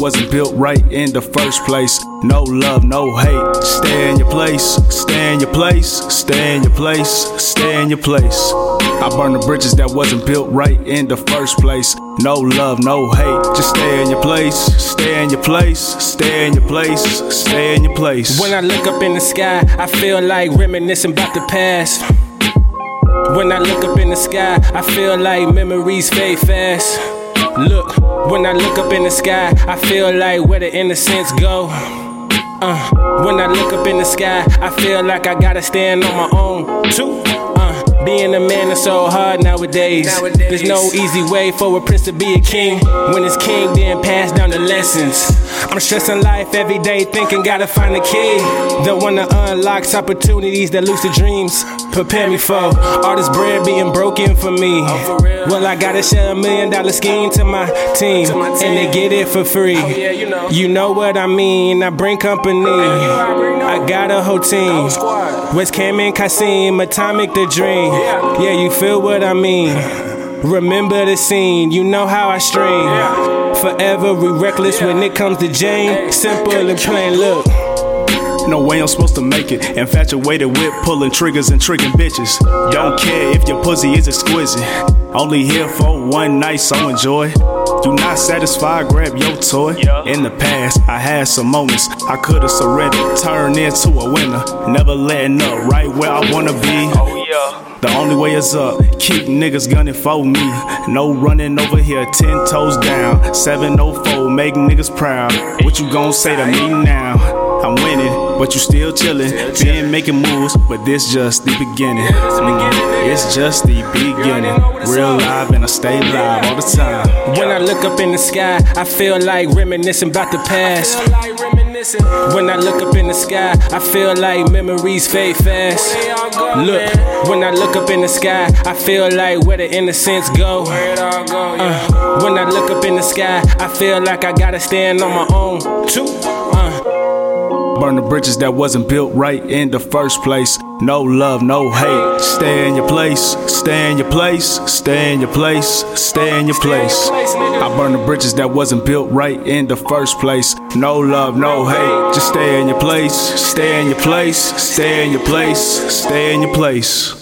wasn't built right in the first place. No love, no hate. Stay in your place, stay in your place, stay in your place, stay in your place. I burn the bridges that wasn't built right in the first place. No love, no hate. Just stay in your place, stay in your place, stay in your place, stay in your place. When I look up in the sky, I feel like reminiscing about the past. When I look up in the sky, I feel like memories fade fast. Look, when I look up in the sky, I feel like where the innocence go. Uh, when I look up in the sky, I feel like I gotta stand on my own too. Uh, being a man is so hard nowadays. Nowadays. There's no easy way for a prince to be a king. When it's king, then pass down the lessons. I'm stressing life every day, thinking gotta find a key. The one that unlocks opportunities that lucid dreams prepare me for. All this bread being broken for me. for? Well, I gotta share a million dollar scheme to my team, and they get it for free. you know. What I mean? I bring company. I already know. I got a whole team. West Cam and Kasim, Atomic the Dream. Yeah. yeah, you feel what I mean. Remember the scene, you know how I stream. Forever we reckless when it comes to Jane. Simple and plain, look. No way I'm supposed to make it. Infatuated with pulling triggers and tricking bitches. Don't care if your pussy is exquisite. Only here for one night, so enjoy. Do not satisfy, grab your toy. In the past, I had some moments I could have surrendered, turned into a winner. Never letting up, right where I wanna be. Oh, The only way is up. Keep niggas gunning for me. No running over here, ten toes down. 704, make niggas proud. What you gon' say to me now? I'm winning, but you still chillin'. Been making moves, but this just the beginning. It's just the beginning. Real live and I stay live all the time. When I look up in the sky, I feel like reminiscing about the past. Reminiscing. When I look up in the sky, I feel like memories fade fast. Where y'all go, Look, when I look up in the sky, I feel like where the innocence go. Where it all go, yeah. Uh, when I look up in the sky, I feel like I gotta stand on my own too. Uh, I burn the bridges that wasn't built right in the first place. No love, no hate. Stay in your place, stay in your place, stay in your place, stay in your place. I burn the bridges that wasn't built right in the first place. No love, no hate. Just stay in your place, stay in your place, stay in your place, stay in your place.